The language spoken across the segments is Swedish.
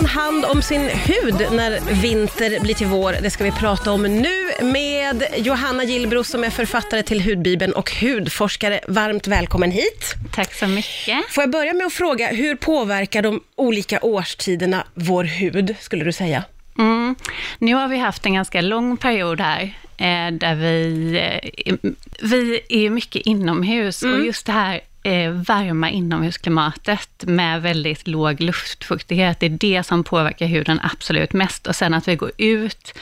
man hand om sin hud när vinter blir till vår? Det ska vi prata om nu med Johanna Gillbro som är författare till Hudbibeln och hudforskare. Varmt välkommen hit. Tack så mycket. Får jag börja med att fråga, hur påverkar de olika årstiderna vår hud, skulle du säga? Mm. Nu har vi haft en ganska lång period här, eh, där vi, eh, vi är mycket inomhus Mm. och just det här eh, varma inomhusklimatet med väldigt låg luftfuktighet, det är det som påverkar huden absolut mest. Och sen att vi går ut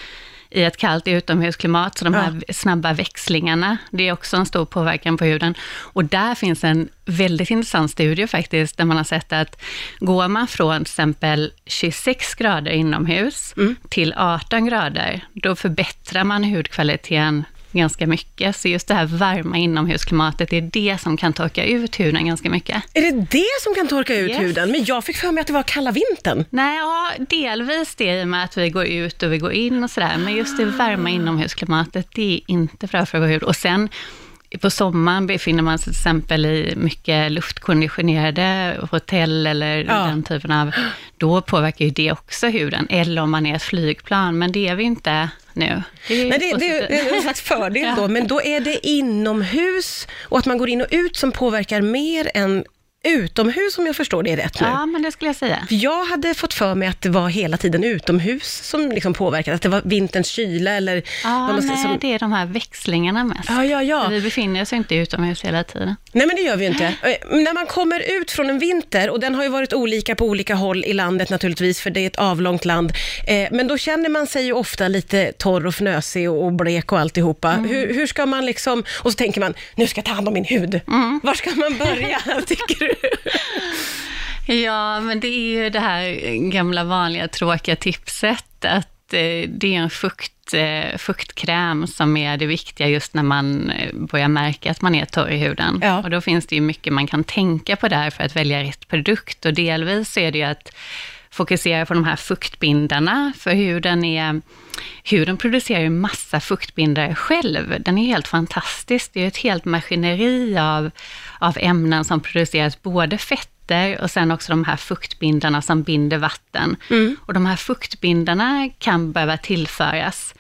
i ett kallt utomhusklimat, så de här snabba växlingarna, det är också en stor påverkan på huden. Och där finns en väldigt intressant studie faktiskt, där man har sett att går man från till exempel 26 grader inomhus till 18 grader, då förbättrar man hudkvaliteten ganska mycket. Så just det här varma inomhusklimatet, det är det som kan torka ut huden ganska mycket. Är det det som kan torka ut Yes. huden? Men jag fick för mig att det var kalla vintern. Nej, ja, delvis det i och med att vi går ut och vi går in och sådär, men just det varma inomhusklimatet, det är inte bra för vår hud. Och sen på sommaren befinner man sig till exempel i mycket luftkonditionerade hotell eller Ja. den typen av, då påverkar ju det också huden. Eller om man är ett flygplan, men det är vi inte nu. Det är Nej, det, det, det är en slags fördel då, men då är det inomhus och att man går in och ut som påverkar mer än utomhus, om jag förstår det rätt nu. Ja, men det skulle jag säga. För Jag hade fått för mig att det var hela tiden utomhus som liksom påverkade, att det var vinterns kyla eller... Ja, nej, som, det är de här växlingarna mest. ja, ja, ja. Vi befinner oss inte utomhus hela tiden. Nej, men det gör vi ju inte. Eh, När man kommer ut från en vinter, och den har ju varit olika på olika håll i landet naturligtvis, för det är ett avlångt land, eh, men då känner man sig ju ofta lite torr och fnösig och, blek och alltihopa. Hur, hur ska man liksom, och så tänker man, nu ska jag ta hand om min hud. Var ska man börja, tycker du? Ja, men det är ju det här gamla vanliga tråkiga tipset att eh, det är en fukt, eh, fuktkräm som är det viktiga just när man eh, börjar märka att man är torr i huden. Ja. Och då finns det ju mycket man kan tänka på där för att välja rätt produkt. Och delvis är det ju att fokusera på de här fuktbindarna, för huden är Huden producerar ju massa fuktbindare själv. Den är helt fantastisk. Det är ett helt maskineri av, av ämnen som produceras, både fetter och sen också de här fuktbindarna som binder vatten. Och de här fuktbindarna kan behöva tillföras.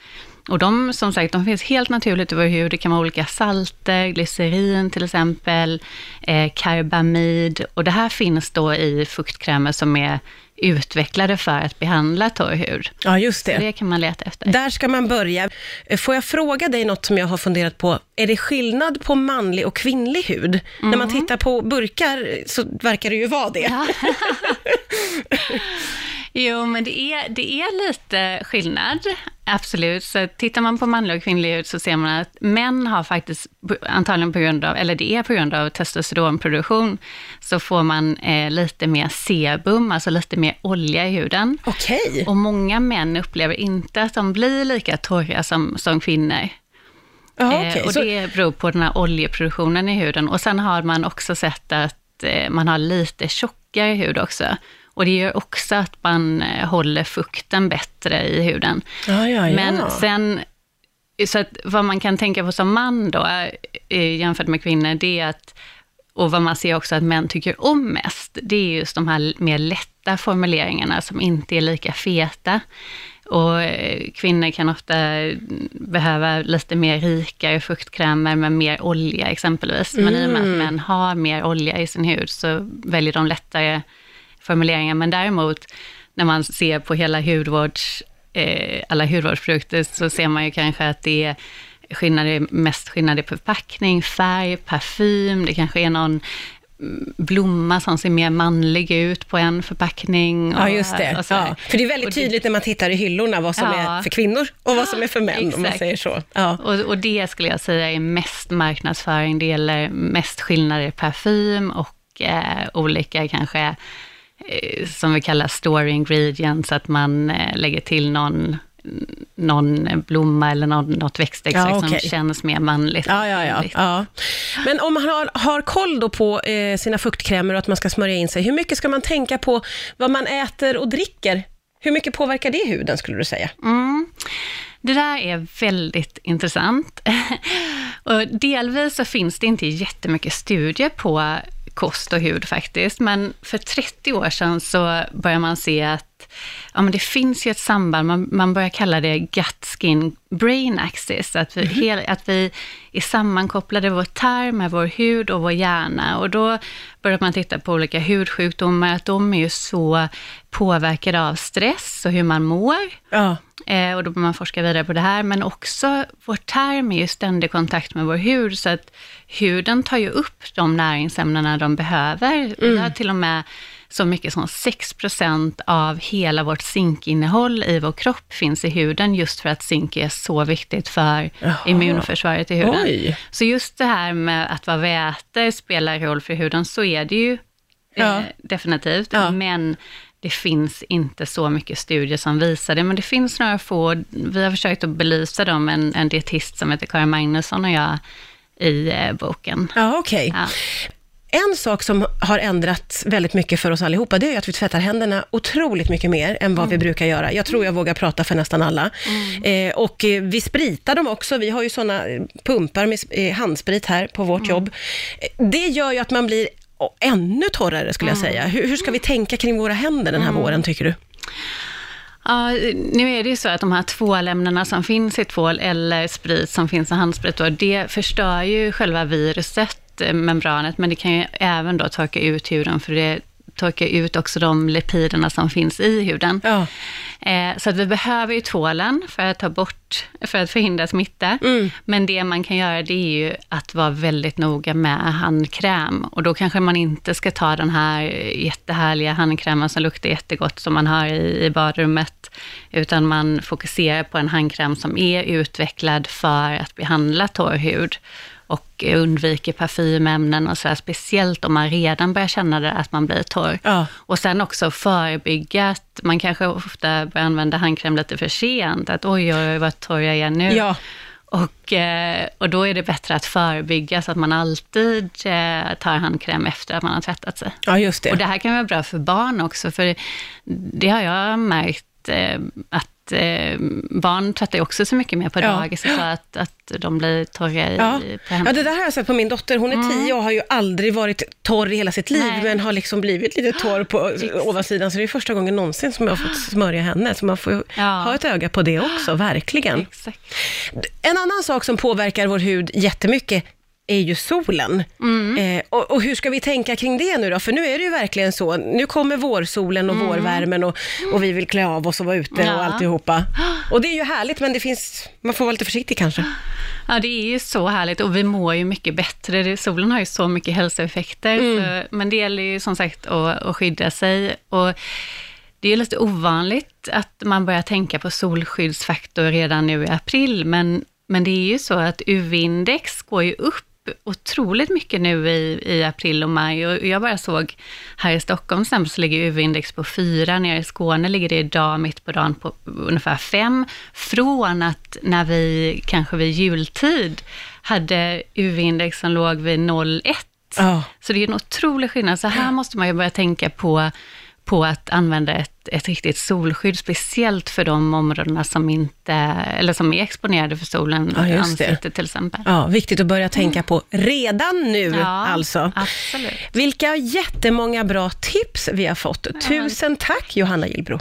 Och de, som sagt, de finns helt naturligt i vår hud. Det kan vara olika salter, glycerin till exempel, eh, karbamid. Och det här finns då i fuktkrämer som är utvecklade för att behandla torr hud. Ja, just Så det. det kan man leta efter. Där ska man börja. Eh, Får jag fråga dig något som jag har funderat på? Är det skillnad på manlig och kvinnlig hud? När man tittar på burkar så verkar det ju vara det. Ja. jo, men det är, det är lite skillnad, absolut. Så tittar man på manlig och kvinnlig hud så ser man att män har faktiskt, antagligen på grund av, eller det är på grund av testosteronproduktion, så får man eh, lite mer sebum, alltså lite mer olja i huden. Okej. Och många män upplever inte att de blir lika torra som, som kvinnor. Ja, Eh, okej. och det beror på den här oljeproduktionen i huden. Och sen har man också sett att eh, man har lite tjockare hud också. Och det gör också att man eh, håller fukten bättre i huden. Ja, ja, ja. Men sen, så att vad man kan tänka på som man då, eh, jämfört med kvinnor, det är att, och vad man ser också att män tycker om mest, det är just de här mer lätta formuleringarna som inte är lika feta. Och eh, kvinnor kan ofta behöva lite mer rikare fuktkrämer med mer olja exempelvis. Men i och med att män har mer olja i sin hud så väljer de lättare formuleringar. Men däremot när man ser på hela hudvårds, eh, alla hudvårdsprodukter så ser man ju kanske att det är skillnader, mest skillnader på förpackning, färg, parfym, det kanske är någon mm, blomma som ser mer manlig ut på en förpackning. Ja, och- just det. Ja. För det är väldigt tydligt när man tittar i hyllorna vad som Ja. är för kvinnor och vad som är för män, om man Exakt. säger så. Ja. Och, och det skulle jag säga är mest marknadsföring. Det gäller mest skillnader i parfym och eh, olika kanske, som vi kallar story ingredients, att man eh, lägger till någon, någon blomma eller någon, något växtextrakt Ja, som okej. känns mer manligt. Ja, ja, ja, ja. Men om man har, har koll då på eh, sina fuktkrämer och att man ska smörja in sig, hur mycket ska man tänka på vad man äter och dricker? Hur mycket påverkar det huden, skulle du säga? Mm. Det där är väldigt intressant. och delvis så finns det inte jättemycket studier på kost och hud faktiskt. Men för 30 år sedan så började man se att ja, men det finns ju ett samband, man, man börjar kalla det gut skin brain axis, att vi, mm -hmm. hel, att vi är sammankopplade vår tarm med vår hud och vår hjärna. Och då börjar man titta på olika hudsjukdomar, att de är ju så påverkade av stress och hur man mår. Ja. Eh, och då börjar man forska vidare på det här, men också vår tarm är ju ständig kontakt med vår hud, så att huden tar ju upp de näringsämnena de behöver. Mm. Vi har till och med så mycket som 6% av hela vårt zinkinnehåll i vår kropp finns i huden, just för att zink är så viktigt för Jaha. immunförsvaret i huden. Oj. Så just det här med att vad vi äter spelar roll för huden, så är det ju ja. eh, definitivt. Ja. Men det finns inte så mycket studier som visar det, men det finns några få. Vi har försökt att belysa dem, en, en dietist som heter Karin Magnusson och jag, i eh, boken. Ja, okej. Okay. Ja. En sak som har ändrats väldigt mycket för oss allihopa, det är att vi tvättar händerna otroligt mycket mer än vad mm. vi brukar göra. Jag tror jag vågar prata för nästan alla. Mm. Eh, och eh, vi spritar dem också. Vi har ju sådana pumpar med eh, handsprit här på vårt mm. jobb. Eh, det gör ju att man blir ännu torrare, skulle jag mm. säga. Hur, hur, ska vi tänka kring våra händer den här mm. våren, tycker du? Ja, nu är det ju så att de här tvålämnena som finns i tvål eller sprit som finns i handsprit, då, det förstör ju själva viruset membranet, men det kan ju även då torka ut huden, för det torkar ut också de lipiderna som finns i huden. Ja. Eh, så att vi behöver ju tvålen för att ta bort, för att förhindra smitta. Mm. Men det man kan göra det är ju att vara väldigt noga med handkräm. Och då kanske man inte ska ta den här jättehärliga handkrämen som luktar jättegott som man har i, i badrummet. Utan man fokuserar på en handkräm som är utvecklad för att behandla torr hud och undviker parfymämnen och så här, speciellt om man redan börjar känna det, att man blir torr. Ja. Och sen också förebygga att man kanske ofta börjar använda handkräm lite för sent, att oj, oj, oj vad torr jag är nu. Ja. Och, eh, och då är det bättre att förebygga så att man alltid eh, tar handkräm efter att man har tvättat sig. Ja, just det. Och det här kan vara bra för barn också, för det har jag märkt eh, att eh, barn tvättar ju också så mycket mer på ja. dagis, så att, att de blir torra i, ja. på Ja, det där har jag sett på min dotter. Hon är mm. tio och har ju aldrig varit torr i hela sitt liv, Nej. men har liksom blivit lite torr på ovansidan. Så det är första gången någonsin som jag har fått smörja henne, så man får ja. ha ett öga på det också, verkligen. Exakt. En annan sak som påverkar vår hud jättemycket är ju solen. Mm. Eh, och, och, hur ska vi tänka kring det nu då? För nu är det ju verkligen så, nu kommer vårsolen och mm. vårvärmen och, och vi vill klä av oss och vara ute ja. och alltihopa. Och det är ju härligt, men det finns, man får vara lite försiktig kanske. Ja, det är ju så härligt och vi mår ju mycket bättre. Solen har ju så mycket hälsoeffekter, mm. så, men det gäller ju som sagt att, att skydda sig. Och det är lite ovanligt att man börjar tänka på solskyddsfaktor redan nu i april, men men det är ju så att UV-index går ju upp otroligt mycket nu i, i april och maj. Och jag bara såg här i Stockholm så ligger UV-index på 4, nere i Skåne ligger det idag mitt på dagen på ungefär 5. Från att när vi kanske vid jultid hade UV-index som låg vid 0,1. Oh. Så det är en otrolig skillnad. Så här måste man ju börja tänka på på att använda ett, ett riktigt solskydd, speciellt för de områdena som inte, eller som är exponerade för solen, ja, ansiktet till exempel. Ja, viktigt att börja tänka på redan nu ja, alltså. Absolut. Vilka jättemånga bra tips vi har fått. Tusen tack Johanna Gillbro.